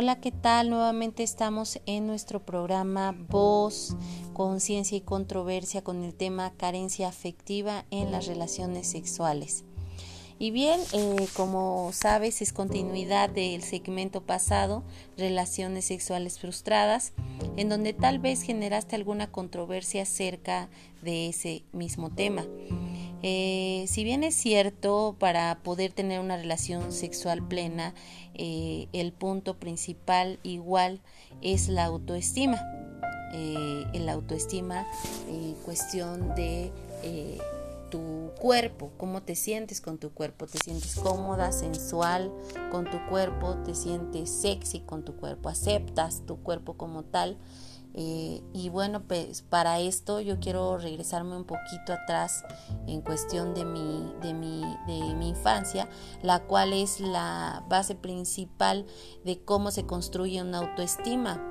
Hola, ¿qué tal? Nuevamente estamos en nuestro programa Voz, Conciencia y Controversia con el tema carencia afectiva en las relaciones sexuales. Y bien, eh, como sabes, es continuidad del segmento pasado, relaciones sexuales frustradas, en donde tal vez generaste alguna controversia acerca de ese mismo tema. Eh, si bien es cierto, para poder tener una relación sexual plena, eh, el punto principal igual es la autoestima. Eh, la autoestima, cuestión de tu cuerpo, cómo te sientes con tu cuerpo, te sientes cómoda, sensual con tu cuerpo, te sientes sexy con tu cuerpo, aceptas tu cuerpo como tal. Eh, y bueno, pues para esto yo quiero regresarme un poquito atrás en cuestión de mi, de mi, de mi infancia, la cual es la base principal de cómo se construye una autoestima.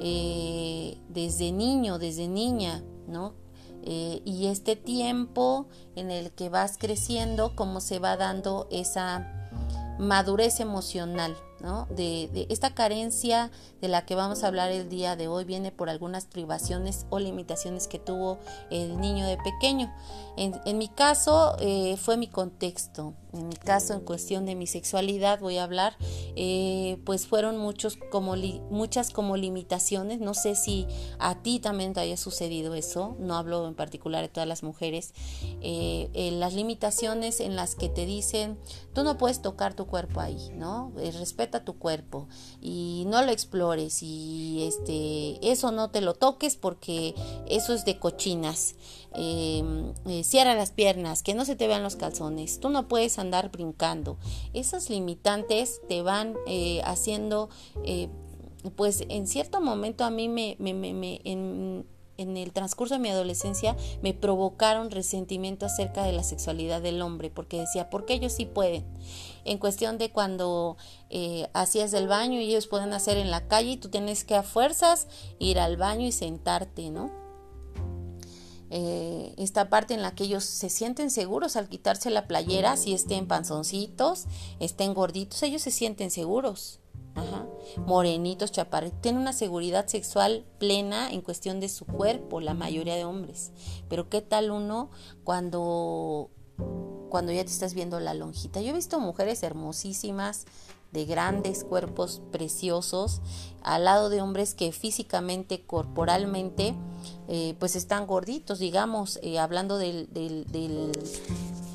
Eh, desde niño, desde niña, ¿no? Eh, y este tiempo en el que vas creciendo, cómo se va dando esa madurez emocional, ¿no? De, esta carencia de la que vamos a hablar el día de hoy viene por algunas privaciones o limitaciones que tuvo el niño de pequeño. En, mi caso eh, fue mi contexto, en mi caso en cuestión de mi sexualidad voy a hablar, eh, pues fueron muchos como muchas como limitaciones, no sé si a ti también te haya sucedido eso, no hablo en particular de todas las mujeres, eh, las limitaciones en las que te dicen, tú no puedes tocar tu cuerpo ahí, ¿no? Respeta tu cuerpo y no lo explores y este, eso no te lo toques porque eso es de cochinas. Em, eh, cierra las piernas, que no se te vean los calzones, tú no puedes andar brincando. Esas limitantes te van eh, haciendo, eh, pues en cierto momento a mí me, me, me, en, en el transcurso de mi adolescencia me provocaron resentimiento acerca de la sexualidad del hombre, porque decía, ¿por qué ellos sí pueden? En cuestión de cuando eh, hacías el baño y ellos pueden hacer en la calle y tú tienes que a fuerzas ir al baño y sentarte, ¿no? Eh, esta parte en la que ellos se sienten seguros al quitarse la playera, si estén panzoncitos, estén gorditos, ellos se sienten seguros. Morenitos, chaparritos, tienen una seguridad sexual plena en cuestión de su cuerpo, la mayoría de hombres. Pero ¿qué tal uno cuando, cuando ya te estás viendo la lonjita? Yo he visto mujeres hermosísimas, de grandes cuerpos preciosos, al lado de hombres que físicamente, corporalmente, eh, pues están gorditos, digamos, eh, hablando del,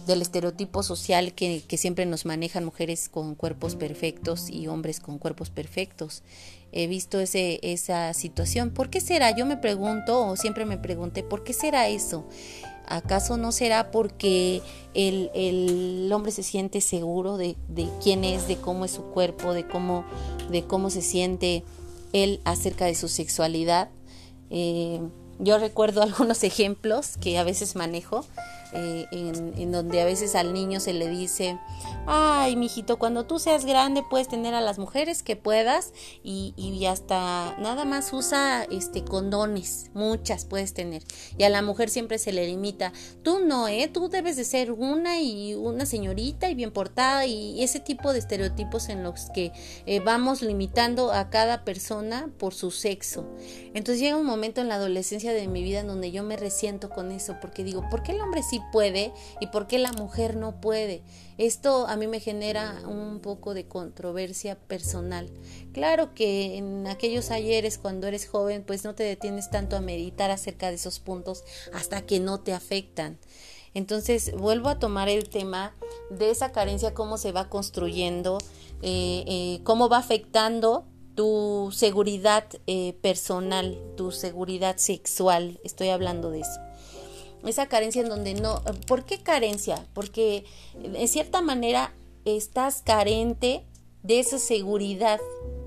estereotipo social que, que, siempre nos manejan mujeres con cuerpos perfectos y hombres con cuerpos perfectos. He visto ese, esa situación. ¿Por qué será? Yo me pregunto, o siempre me pregunté, ¿por qué será eso? ¿Acaso no será porque el, el hombre se siente seguro de, de, quién es, de cómo es su cuerpo, de cómo, de cómo se siente él acerca de su sexualidad? Eh, yo recuerdo algunos ejemplos que a veces manejo eh, en, donde a veces al niño se le dice, ay, mijito, cuando tú seas grande puedes tener a las mujeres que puedas y, y hasta nada más usa este condones, muchas puedes tener. Y a la mujer siempre se le limita, tú no, ¿eh? Tú debes de ser una y una señorita y bien portada y ese tipo de estereotipos en los que eh, vamos limitando a cada persona por su sexo. Entonces llega un momento en la adolescencia de mi vida en donde yo me resiento con eso porque digo, ¿por qué el hombre sí puede y por qué la mujer no puede. Esto a mí me genera un poco de controversia personal. Claro que en aquellos ayeres cuando eres joven pues no te detienes tanto a meditar acerca de esos puntos hasta que no te afectan. Entonces vuelvo a tomar el tema de esa carencia, cómo se va construyendo, eh, eh, cómo va afectando tu seguridad eh, personal, tu seguridad sexual. Estoy hablando de eso esa carencia en donde no, ¿por qué carencia? Porque en cierta manera estás carente de esa seguridad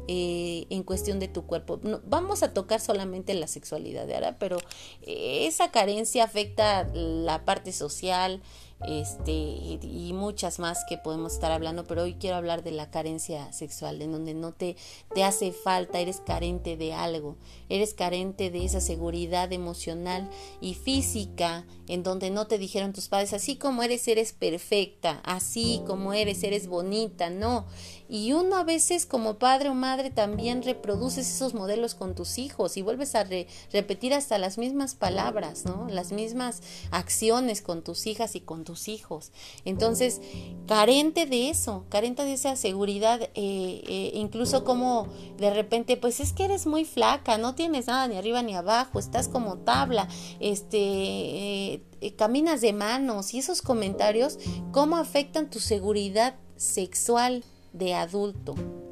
eh, en cuestión de tu cuerpo. vamos a tocar solamente la sexualidad de ahora, pero eh, esa carencia afecta la parte social, este, y muchas más que podemos estar hablando, pero hoy quiero hablar de la carencia sexual, en donde no te, te hace falta, eres carente de algo, eres carente de esa seguridad emocional y física, en donde no te dijeron tus padres, así como eres, eres perfecta, así como eres, eres bonita, no. Y uno a veces como padre o madre también reproduces esos modelos con tus hijos y vuelves a repetir hasta las mismas palabras, ¿no? Las mismas acciones con tus hijas y con tus hijos. Entonces, carente de eso, carente de esa seguridad, eh, eh, incluso como de repente, pues es que eres muy flaca, no tienes nada ni arriba ni abajo, estás como tabla, este, eh, caminas de manos y esos comentarios, ¿cómo afectan tu seguridad sexual? de adulto.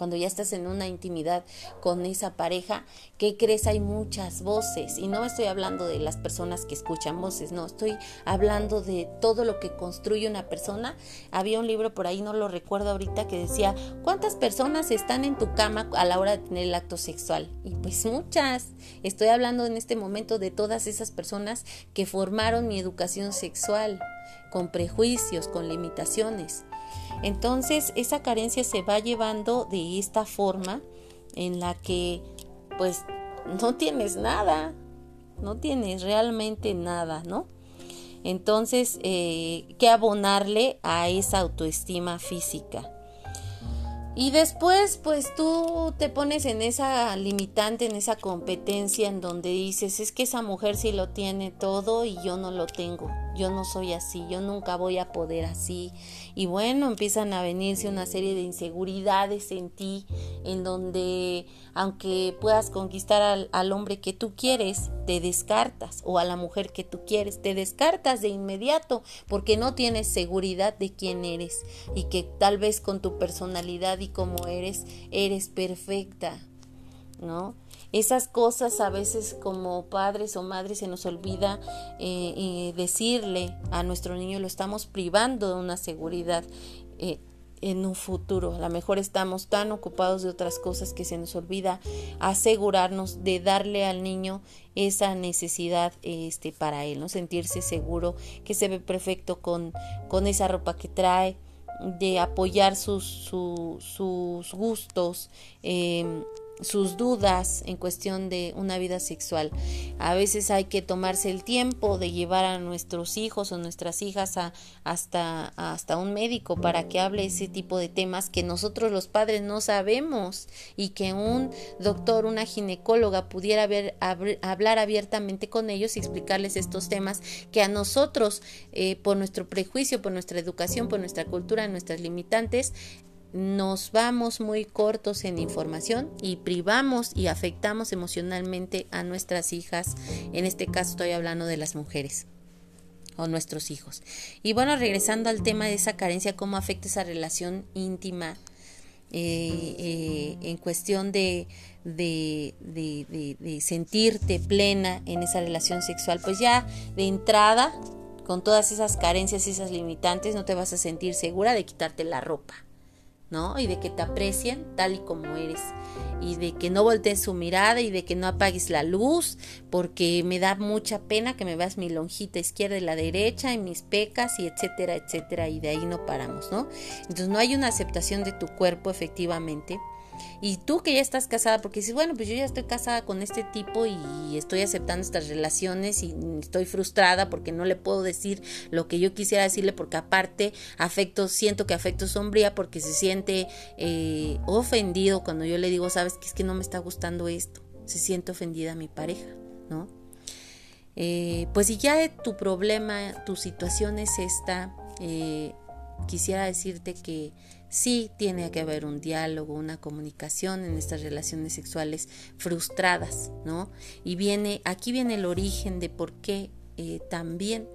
Cuando ya estás en una intimidad con esa pareja, ¿qué crees? Hay muchas voces. Y no estoy hablando de las personas que escuchan voces, no, estoy hablando de todo lo que construye una persona. Había un libro por ahí, no lo recuerdo ahorita, que decía, ¿cuántas personas están en tu cama a la hora de tener el acto sexual? Y pues muchas. Estoy hablando en este momento de todas esas personas que formaron mi educación sexual, con prejuicios, con limitaciones. Entonces esa carencia se va llevando de esta forma en la que pues no tienes nada, no tienes realmente nada, ¿no? Entonces, eh, que abonarle a esa autoestima física. Y después, pues tú te pones en esa limitante, en esa competencia en donde dices, es que esa mujer sí lo tiene todo y yo no lo tengo yo no soy así, yo nunca voy a poder así. Y bueno, empiezan a venirse una serie de inseguridades en ti, en donde aunque puedas conquistar al, hombre que tú quieres, te descartas, o a la mujer que tú quieres, te descartas de inmediato, porque no tienes seguridad de quién eres, y que tal vez con tu personalidad y como eres, eres perfecta, ¿no? Esas cosas a veces como padres o madres se nos olvida eh, decirle a nuestro niño, lo estamos privando de una seguridad. Eh, en un futuro. A lo mejor estamos tan ocupados de otras cosas que se nos olvida asegurarnos de darle al niño esa necesidad este para él, ¿no? Sentirse seguro, que se ve perfecto con, con esa ropa que trae, de apoyar sus, sus gustos, eh, sus dudas en cuestión de una vida sexual. A veces hay que tomarse el tiempo de llevar a nuestros hijos o nuestras hijas a, hasta, hasta un médico para que hable ese tipo de temas que nosotros los padres no sabemos y que un doctor, una ginecóloga pudiera ver, hablar abiertamente con ellos y explicarles estos temas que a nosotros, eh, por nuestro prejuicio, por nuestra educación, por nuestra cultura, nuestras limitantes, nos vamos muy cortos en información y privamos y afectamos emocionalmente a nuestras hijas. En este caso estoy hablando de las mujeres o nuestros hijos. Y bueno, regresando al tema de esa carencia, cómo afecta esa relación íntima eh, eh, en cuestión de, de, de, de sentirte plena en esa relación sexual, pues ya de entrada, con todas esas carencias y esas limitantes, no te vas a sentir segura de quitarte la ropa ¿no? Y de que te aprecien tal y como eres. Y de que no voltees su mirada y de que no apagues la luz, porque me da mucha pena que me veas mi lonjita izquierda y la derecha y mis pecas y etcétera, etcétera. Y de ahí no paramos, ¿no? Entonces no hay una aceptación de tu cuerpo efectivamente y tú que ya estás casada, porque dices, bueno, pues yo ya estoy casada con este tipo y estoy aceptando estas relaciones y estoy frustrada porque no le puedo decir lo que yo quisiera decirle, porque aparte afecto, siento que afecto sombría porque se siente eh, ofendido cuando yo le digo, sabes que es que no me está gustando esto, se siente ofendida mi pareja, ¿no? Eh, pues si ya tu problema, tu situación es esta, eh, quisiera decirte que sí tiene que haber un diálogo, una comunicación en estas relaciones sexuales frustradas, ¿no? Y viene, aquí viene el origen de por qué eh, también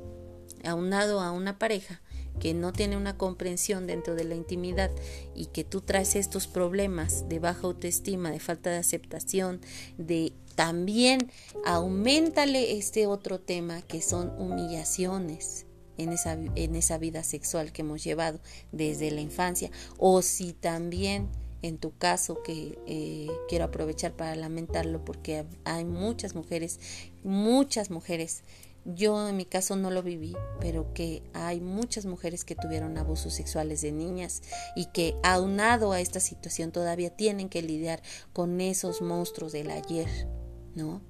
aunado a una pareja que no tiene una comprensión dentro de la intimidad y que tú traes estos problemas de baja autoestima, de falta de aceptación, de también aumentale este otro tema que son humillaciones, en esa, en esa vida sexual que hemos llevado desde la infancia o si también en tu caso que eh, quiero aprovechar para lamentarlo porque hay muchas mujeres muchas mujeres yo en mi caso no lo viví, pero que hay muchas mujeres que tuvieron abusos sexuales de niñas y que aunado a esta situación todavía tienen que lidiar con esos monstruos del ayer, ¿no?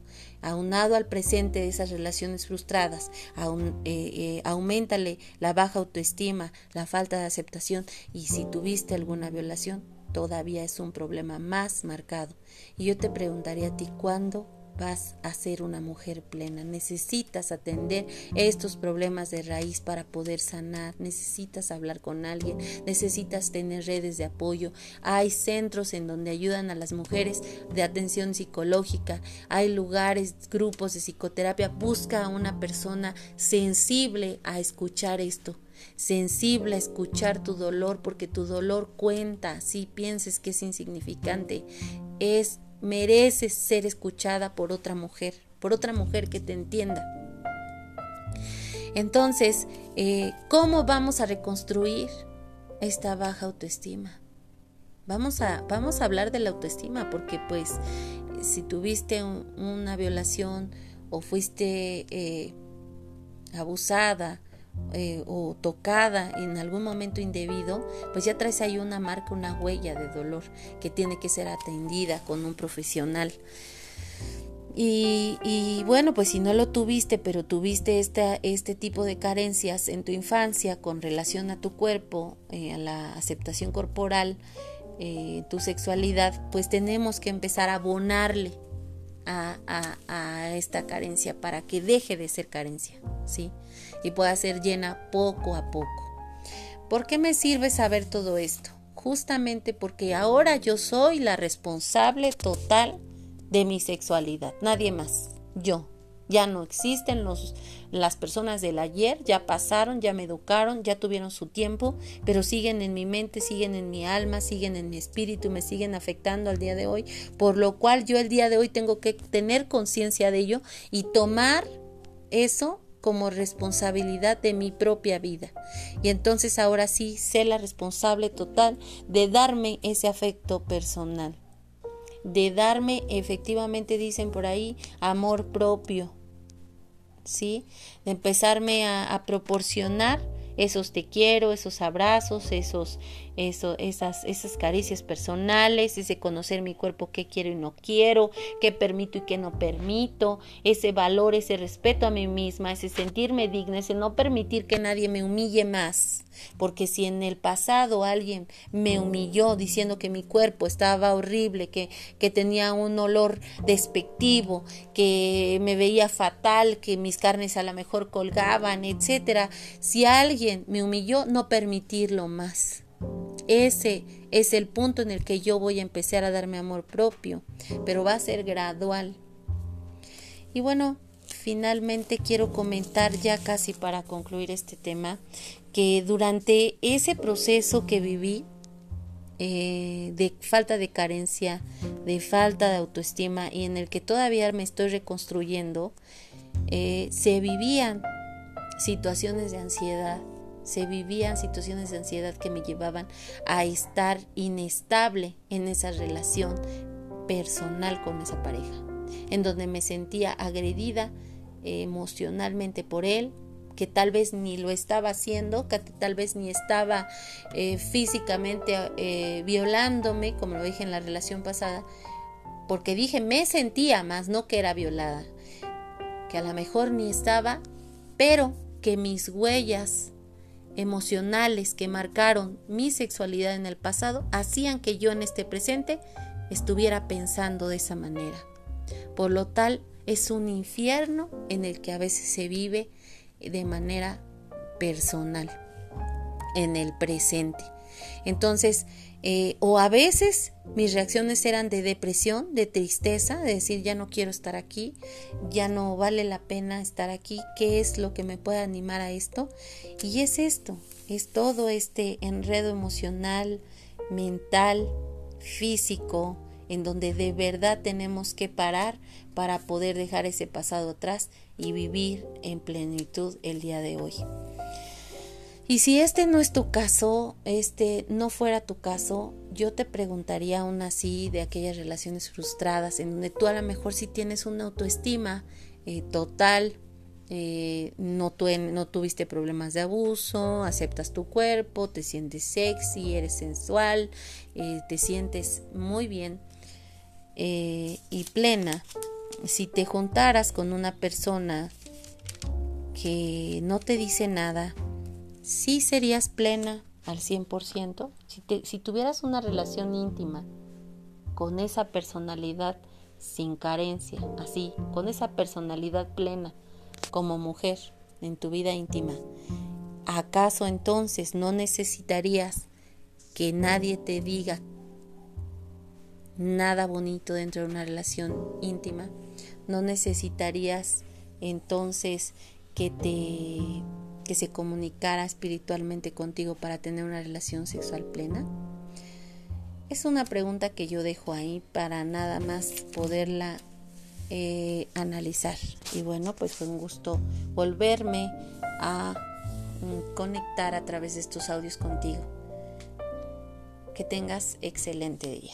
Aunado al presente de esas relaciones frustradas, aun, eh, eh, aumentale la baja autoestima, la falta de aceptación y si tuviste alguna violación, todavía es un problema más marcado. Y yo te preguntaría a ti, ¿cuándo vas a ser una mujer plena. Necesitas atender estos problemas de raíz para poder sanar. Necesitas hablar con alguien. Necesitas tener redes de apoyo. Hay centros en donde ayudan a las mujeres de atención psicológica. Hay lugares, grupos de psicoterapia. Busca a una persona sensible a escuchar esto sensible a escuchar tu dolor porque tu dolor cuenta, si pienses que es insignificante, es mereces ser escuchada por otra mujer, por otra mujer que te entienda. Entonces, eh, ¿cómo vamos a reconstruir esta baja autoestima? Vamos a, vamos a hablar de la autoestima porque pues si tuviste una violación o fuiste eh, abusada eh, o tocada en algún momento indebido, pues ya traes ahí una marca, una huella de dolor que tiene que ser atendida con un profesional. Y, bueno, pues si no lo tuviste, pero tuviste este, este tipo de carencias en tu infancia con relación a tu cuerpo, eh, a la aceptación corporal, eh, tu sexualidad, pues tenemos que empezar a abonarle a, esta carencia para que deje de ser carencia, ¿sí? y pueda ser llena poco a poco. ¿Por qué me sirve saber todo esto? Justamente porque ahora yo soy la responsable total de mi sexualidad, nadie más, yo. Ya no existen los, las personas del ayer, ya pasaron, ya me educaron, ya tuvieron su tiempo, pero siguen en mi mente, siguen en mi alma, siguen en mi espíritu, me siguen afectando al día de hoy, por lo cual yo el día de hoy tengo que tener conciencia de ello y tomar eso como responsabilidad de mi propia vida. Y entonces ahora sí sé la responsable total de darme ese afecto personal, de darme efectivamente, dicen por ahí, amor propio, ¿sí? De empezarme a, proporcionar esos te quiero, esos abrazos, esos, eso, esas, esas caricias personales, ese conocer mi cuerpo, qué quiero y no quiero, qué permito y qué no permito, ese valor, ese respeto a mí misma, ese sentirme digna, ese no permitir que nadie me humille más. Porque si en el pasado alguien me humilló diciendo que mi cuerpo estaba horrible, que, que tenía un olor despectivo, que me veía fatal, que mis carnes a lo mejor colgaban, etcétera, si alguien me humilló, no permitirlo más. Ese es el punto en el que yo voy a empezar a darme amor propio, pero va a ser gradual. Y bueno, finalmente quiero comentar ya casi para concluir este tema que durante ese proceso que viví eh, de falta de carencia, de falta de autoestima y en el que todavía me estoy reconstruyendo, eh, se vivían situaciones de ansiedad, se vivían situaciones de ansiedad que me llevaban a estar inestable en esa relación personal con esa pareja, en donde me sentía agredida emocionalmente por él, que tal vez ni lo estaba haciendo, que tal vez ni estaba eh, físicamente eh, violándome, como lo dije en la relación pasada, porque dije me sentía más, no que era violada, que a lo mejor ni estaba, pero que mis huellas emocionales que marcaron mi sexualidad en el pasado hacían que yo en este presente estuviera pensando de esa manera. Por lo tal, es un infierno en el que a veces se vive de manera personal, en el presente. Entonces, eh, o a veces mis reacciones eran de depresión, de tristeza, de decir ya no quiero estar aquí, ya no vale la pena estar aquí, ¿qué es lo que me puede animar a esto? Y es esto, es todo este enredo emocional, mental, físico, en donde de verdad tenemos que parar para poder dejar ese pasado atrás y vivir en plenitud el día de hoy. Y si este no es tu caso, este no fuera tu caso, yo te preguntaría aún así de aquellas relaciones frustradas en donde tú a lo mejor sí tienes una autoestima eh, total, eh, no, tuviste problemas de abuso, aceptas tu cuerpo, te sientes sexy, eres sensual, eh, te sientes muy bien y plena. Si te juntaras con una persona que no te dice nada, sí serías plena al 100%. Si, si tuvieras una relación íntima con esa personalidad sin carencia, así, con esa personalidad plena, como mujer en tu vida íntima, ¿acaso entonces no necesitarías que nadie te diga nada bonito dentro de una relación íntima? ¿No necesitarías entonces que te que se comunicara espiritualmente contigo para tener una relación sexual plena? Es una pregunta que yo dejo ahí para nada más poderla eh, analizar. Y bueno, pues fue un gusto volverme a mm, conectar a través de estos audios contigo. Que tengas excelente día.